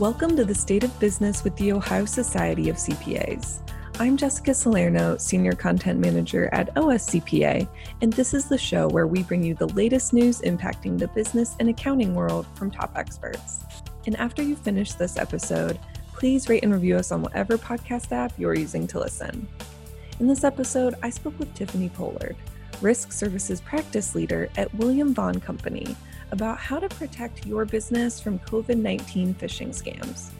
Welcome to the State of Business with the Ohio Society of CPAs. I'm Jessica Salerno, Senior Content Manager at OSCPA, and this is the show where we bring you the latest news impacting the business and accounting world from top experts. And after you finish this episode, please rate and review us on whatever podcast app you're using to listen. In this episode, I spoke with Tiffany Pollard, Risk Services Practice Leader at William Vaughan Company, about how to protect your business from COVID 19 phishing scams.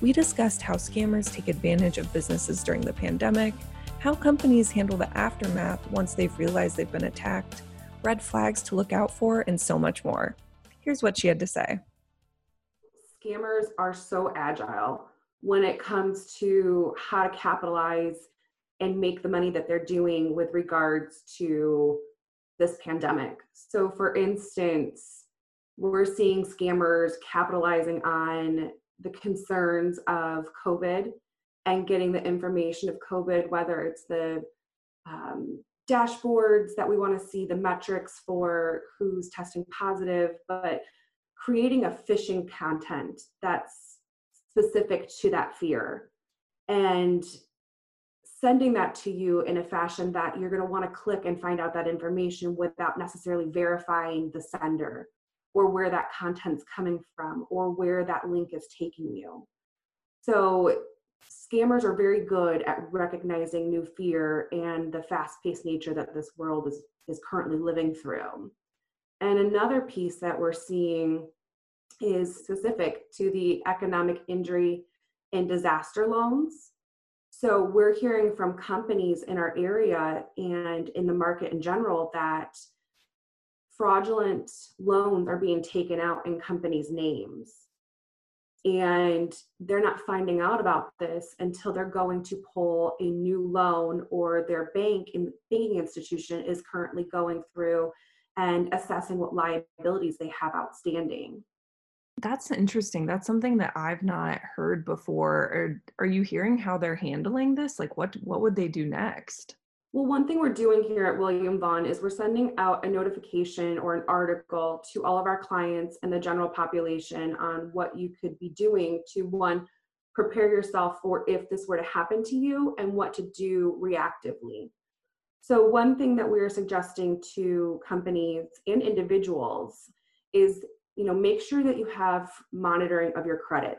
We discussed how scammers take advantage of businesses during the pandemic, how companies handle the aftermath once they've realized they've been attacked, red flags to look out for, and so much more. Here's what she had to say. Scammers are so agile when it comes to how to capitalize and make the money that they're doing with regards to this pandemic. So, for instance, we're seeing scammers capitalizing on the concerns of COVID and getting the information of COVID, whether it's the um, dashboards that we want to see, the metrics for who's testing positive, but creating a phishing content that's specific to that fear and sending that to you in a fashion that you're going to want to click and find out that information without necessarily verifying the sender or where that content's coming from or where that link is taking you. So scammers are very good at recognizing new fear and the fast-paced nature that this world is, is currently living through. And another piece that we're seeing is specific to the economic injury and disaster loans. So we're hearing from companies in our area and in the market in general that fraudulent loans are being taken out in companies' names. And they're not finding out about this until they're going to pull a new loan or their bank in banking institution is currently going through and assessing what liabilities they have outstanding. That's interesting. That's something that I've not heard before. Are, are you hearing how they're handling this? Like what what would they do next? Well, one thing we're doing here at William Vaughan is we're sending out a notification or an article to all of our clients and the general population on what you could be doing to one, prepare yourself for if this were to happen to you and what to do reactively. So, one thing that we're suggesting to companies and individuals is you know make sure that you have monitoring of your credit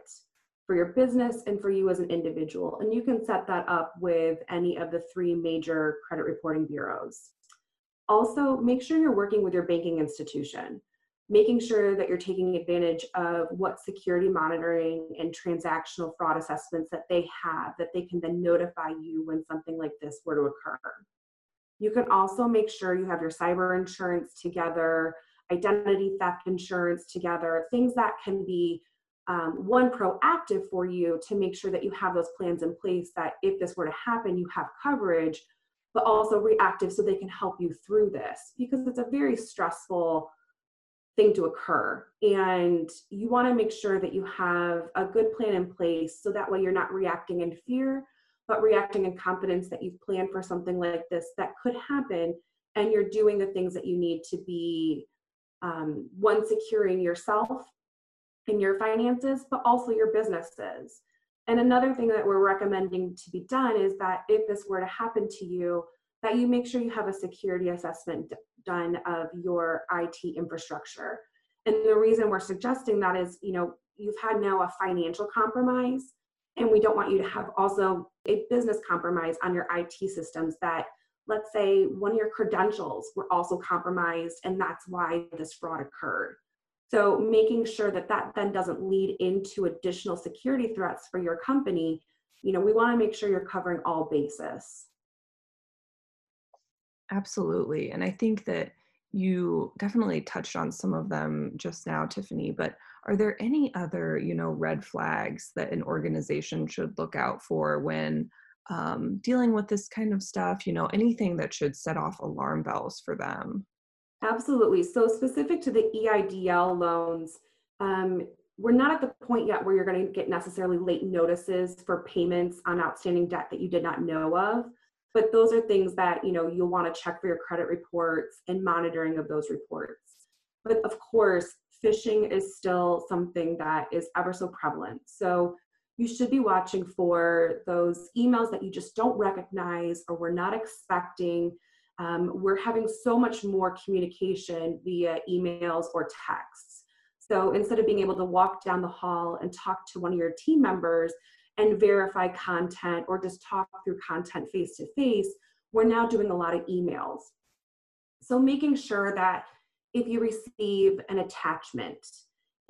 for your business and for you as an individual. And you can set that up with any of the three major credit reporting bureaus. Also, make sure you're working with your banking institution, making sure that you're taking advantage of what security monitoring and transactional fraud assessments that they have that they can then notify you when something like this were to occur. You can also make sure you have your cyber insurance together, identity theft insurance together, things that can be um, one proactive for you to make sure that you have those plans in place that if this were to happen you have coverage but also reactive so they can help you through this because it's a very stressful thing to occur. And you want to make sure that you have a good plan in place so that way you're not reacting in fear but reacting in confidence that you've planned for something like this that could happen and you're doing the things that you need to be um, one securing yourself in your finances, but also your businesses. And another thing that we're recommending to be done is that if this were to happen to you, that you make sure you have a security assessment done of your IT infrastructure. And the reason we're suggesting that is, you know, you've had now a financial compromise, and we don't want you to have also a business compromise on your IT systems that let's say one of your credentials were also compromised and that's why this fraud occurred. So making sure that that then doesn't lead into additional security threats for your company, you know, we want to make sure you're covering all bases. Absolutely. And I think that you definitely touched on some of them just now, Tiffany, but are there any other, you know, red flags that an organization should look out for when um, dealing with this kind of stuff? You know, anything that should set off alarm bells for them? Absolutely. So specific to the EIDL loans, um, we're not at the point yet where you're going to get necessarily late notices for payments on outstanding debt that you did not know of. But those are things that you know you'll want to check for your credit reports and monitoring of those reports. But of course, phishing is still something that is ever so prevalent. So you should be watching for those emails that you just don't recognize or we're not expecting. Um, we're having so much more communication via emails or texts. So instead of being able to walk down the hall and talk to one of your team members and verify content or just talk through content face to face, we're now doing a lot of emails. So making sure that if you receive an attachment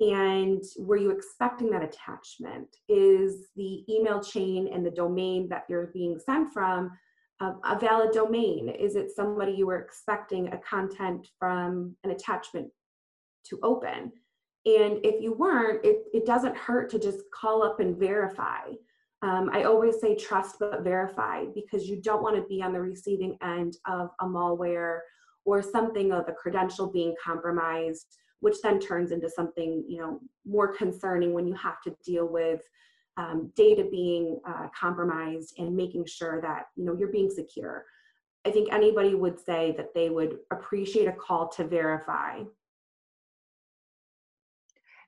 and were you expecting that attachment is the email chain and the domain that you're being sent from a, valid domain? Is it somebody you were expecting a content from an attachment to open? And if you weren't it, it doesn't hurt to just call up and verify. Um, i always say trust but verify because you don't want to be on the receiving end of a malware or something of a credential being compromised which then turns into something you know more concerning when you have to deal with um, data being uh, compromised and making sure that you know you're being secure. I think anybody would say that they would appreciate a call to verify.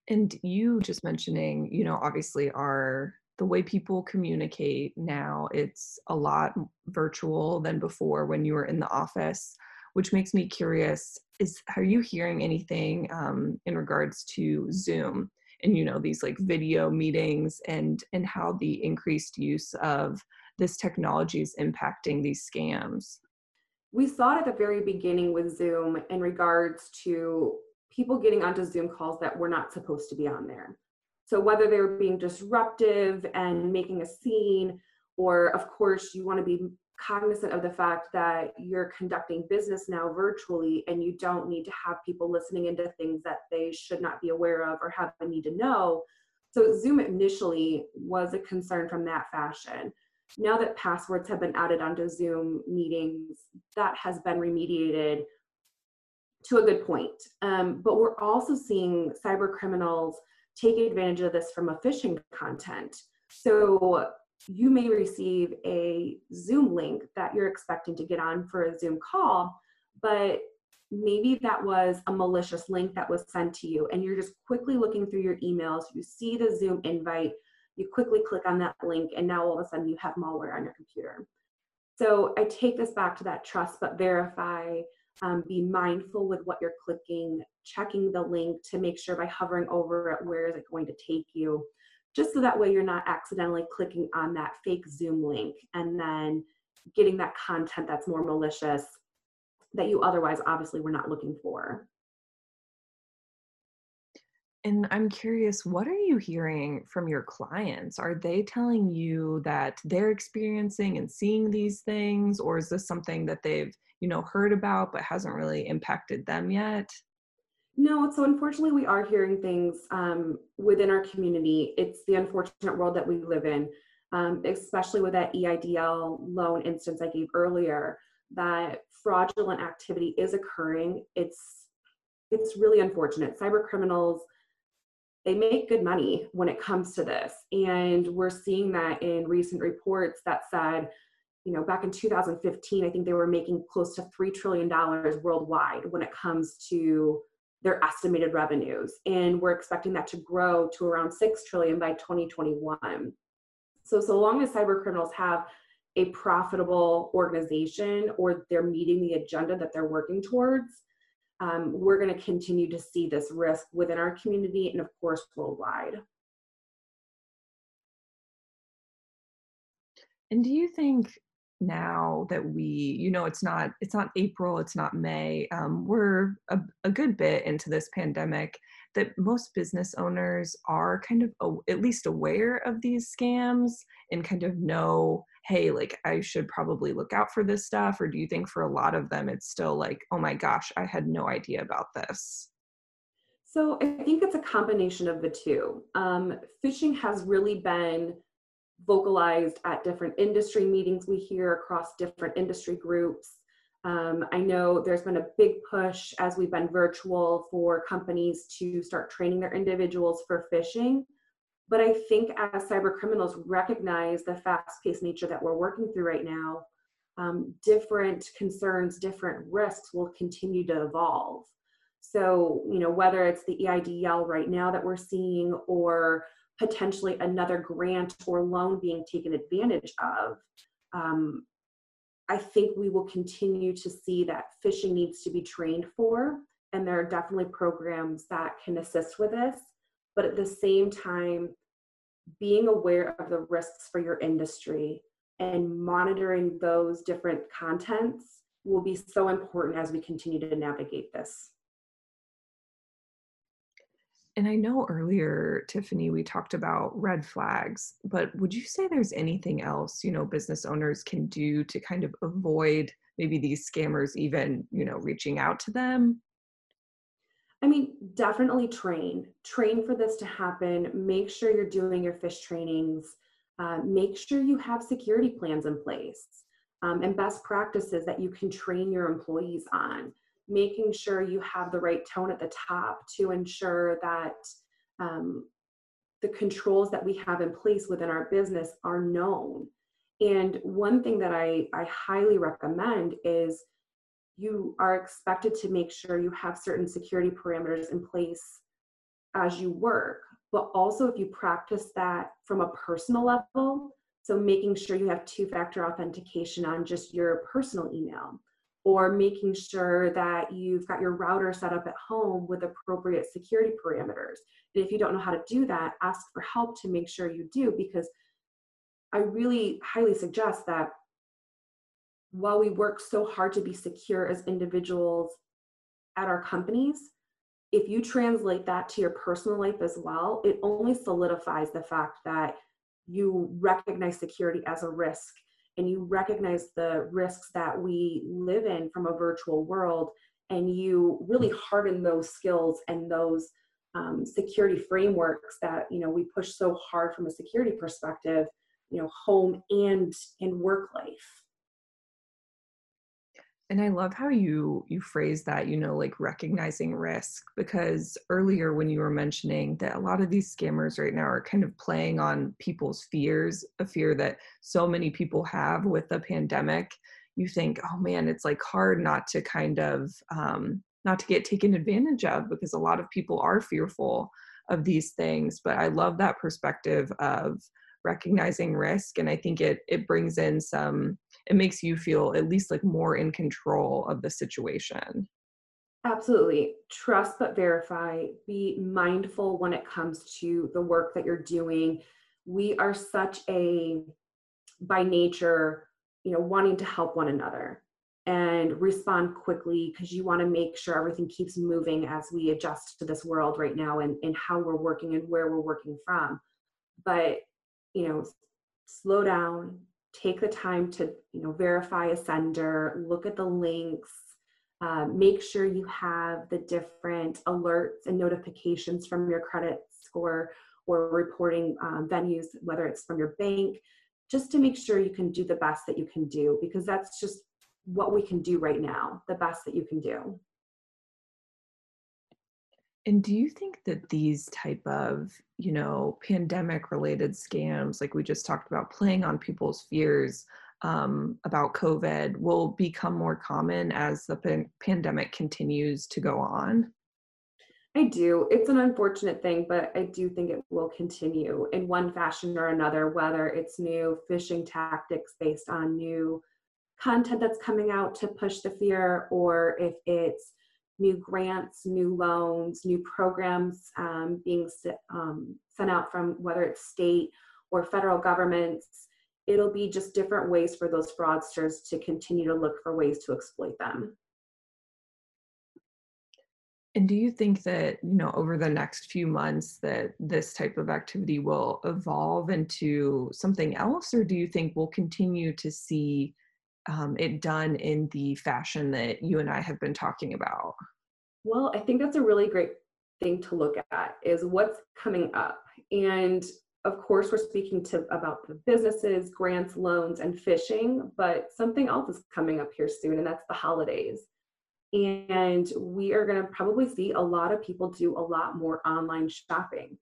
And you just mentioning you know obviously our the way people communicate now it's a lot virtual than before when you were in the office which makes me curious is are you hearing anything um, in regards to zoom and you know these like video meetings and and how the increased use of this technology is impacting these scams. We saw it at the very beginning with zoom in regards to people getting onto zoom calls that were not supposed to be on there. So whether they were being disruptive and making a scene or of course you want to be cognizant of the fact that you're conducting business now virtually and you don't need to have people listening into things that they should not be aware of or have a need to know. So, Zoom initially was a concern from that fashion. Now that passwords have been added onto Zoom meetings, that has been remediated to a good point. Um, but we're also seeing cyber criminals take advantage of this from a phishing content. So you may receive a Zoom link that you're expecting to get on for a Zoom call, but maybe that was a malicious link that was sent to you and you're just quickly looking through your emails, you see the Zoom invite, you quickly click on that link, and now all of a sudden you have malware on your computer. So I take this back to that trust but verify. Um, be mindful with what you're clicking, checking the link to make sure by hovering over it, where is it going to take you just so that way you're not accidentally clicking on that fake Zoom link and then getting that content that's more malicious that you otherwise obviously were not looking for. And I'm curious, what are you hearing from your clients? Are they telling you that they're experiencing and seeing these things, or is this something that they've, you know, heard about but hasn't really impacted them yet? No, so unfortunately, we are hearing things um, within our community. It's the unfortunate world that we live in, um, especially with that EIDL loan instance I gave earlier. That fraudulent activity is occurring. It's it's really unfortunate. Cyber criminals they make good money when it comes to this, and we're seeing that in recent reports that said you know, back in 2015, I think they were making close to $3 trillion worldwide when it comes to their estimated revenues and we're expecting that to grow to around 6 trillion by 2021 so so long as cyber criminals have a profitable organization or they're meeting the agenda that they're working towards um, we're going to continue to see this risk within our community and of course worldwide. And do you think now that we you know it's not it's not april it's not may um, we're a, a, good bit into this pandemic that most business owners are kind of a, at least aware of these scams and kind of know hey like i should probably look out for this stuff or do you think for a lot of them it's still like oh my gosh i had no idea about this. So i think it's a combination of the two. Um, phishing has really been vocalized at different industry meetings we hear across different industry groups. Um, I know there's been a big push as we've been virtual for companies to start training their individuals for phishing. But I think as cyber criminals recognize the fast paced nature that we're working through right now, um, different concerns, different risks will continue to evolve. So, you know, whether it's the EIDL right now that we're seeing or potentially another grant or loan being taken advantage of, um, I think we will continue to see that phishing needs to be trained for. And there are definitely programs that can assist with this. But at the same time, being aware of the risks for your industry and monitoring those different contents will be so important as we continue to navigate this. And I know earlier, Tiffany, we talked about red flags, but would you say there's anything else, you know, business owners can do to kind of avoid maybe these scammers even, you know, reaching out to them? I mean, definitely train. Train for this to happen. Make sure you're doing your fish trainings. Uh, make sure you have security plans in place um, and best practices that you can train your employees on making sure you have the right tone at the top to ensure that um, the controls that we have in place within our business are known. And one thing that I, I highly recommend is you are expected to make sure you have certain security parameters in place as you work. But also, if you practice that from a personal level, so making sure you have two factor authentication on just your personal email or making sure that you've got your router set up at home with appropriate security parameters. And if you don't know how to do that, ask for help to make sure you do because I really highly suggest that while we work so hard to be secure as individuals at our companies, if you translate that to your personal life as well, it only solidifies the fact that you recognize security as a risk and you recognize the risks that we live in from a virtual world and you really harden those skills and those um, security frameworks that you know we push so hard from a security perspective you know home and and work life and i love how you you phrase that you know like recognizing risk because earlier when you were mentioning that a lot of these scammers right now are kind of playing on people's fears a fear that so many people have with the pandemic you think oh man it's like hard not to kind of um, not to get taken advantage of because a lot of people are fearful of these things. But i love that perspective of recognizing risk and i think it it brings in some it makes you feel at least like more in control of the situation. Absolutely. Trust but verify. Be mindful when it comes to the work that you're doing. We are such a by nature you know wanting to help one another and respond quickly because you want to make sure everything keeps moving as we adjust to this world right now and, and how we're working and where we're working from. But you know slow down take the time to you know verify a sender look at the links uh, make sure you have the different alerts and notifications from your credit score or reporting um, venues whether it's from your bank just to make sure you can do the best that you can do because that's just what we can do right now the best that you can do and do you think that these type of, you know, pandemic related scams, like we just talked about, playing on people's fears um, about COVID, will become more common as the pan- pandemic continues to go on? I do. It's an unfortunate thing, but I do think it will continue in one fashion or another, whether it's new phishing tactics based on new content that's coming out to push the fear, or if it's new grants, new loans, new programs um, being um, sent out from whether it's state or federal governments. It'll be just different ways for those fraudsters to continue to look for ways to exploit them. And do you think that, you know, over the next few months that this type of activity will evolve into something else? Or do you think we'll continue to see um, it done in the fashion that you and I have been talking about? Well, I think that's a really great thing to look at is what's coming up. And of course, we're speaking to about the businesses, grants, loans, and phishing, but something else is coming up here soon, and that's the holidays. And we are going to probably see a lot of people do a lot more online shopping.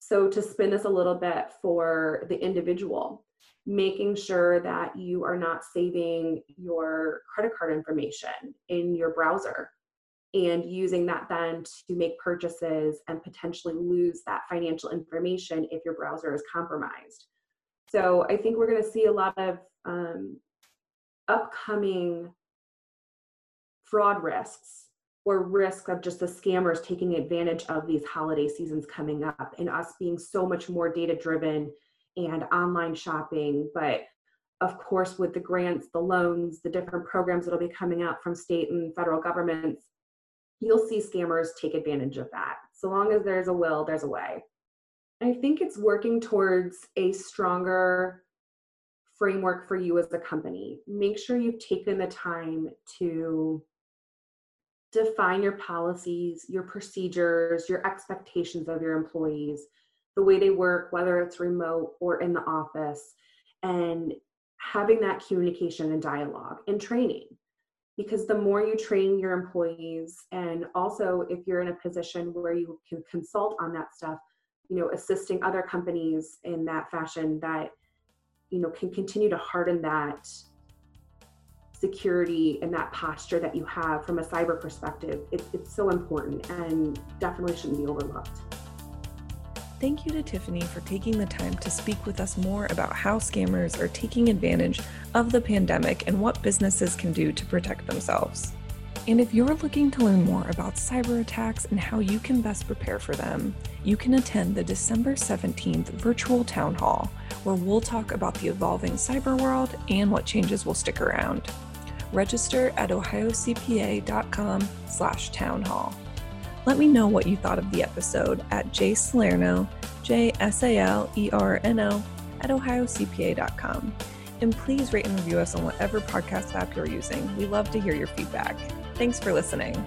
So, to spin this a little bit for the individual, making sure that you are not saving your credit card information in your browser and using that then to make purchases and potentially lose that financial information if your browser is compromised. So I think we're going to see a lot of um, upcoming fraud risks or risk of just the scammers taking advantage of these holiday seasons coming up and us being so much more data driven and online shopping but of course with the grants the loans the different programs that'll be coming out from state and federal governments you'll see scammers take advantage of that. So long as there's a will, there's a way. I think it's working towards a stronger framework for you as a company. Make sure you've taken the time to define your policies, your procedures, your expectations of your employees, the way they work, whether it's remote or in the office, and having that communication and dialogue and training. Because the more you train your employees and also if you're in a position where you can consult on that stuff you know assisting other companies in that fashion that you know can continue to harden that security and that posture that you have from a cyber perspective it, it's so important and definitely shouldn't be overlooked Thank you to Tiffany for taking the time to speak with us more about how scammers are taking advantage of the pandemic and what businesses can do to protect themselves. And if you're looking to learn more about cyber attacks and how you can best prepare for them, you can attend the December 17th virtual town hall, where we'll talk about the evolving cyber world and what changes will stick around. Register at ohiocpa.com slash town hall. Let me know what you thought of the episode at jsalerno, J-S-A-L-E-R-N-O, at ohiocpa.com. And please rate and review us on whatever podcast app you're using. We love to hear your feedback. Thanks for listening.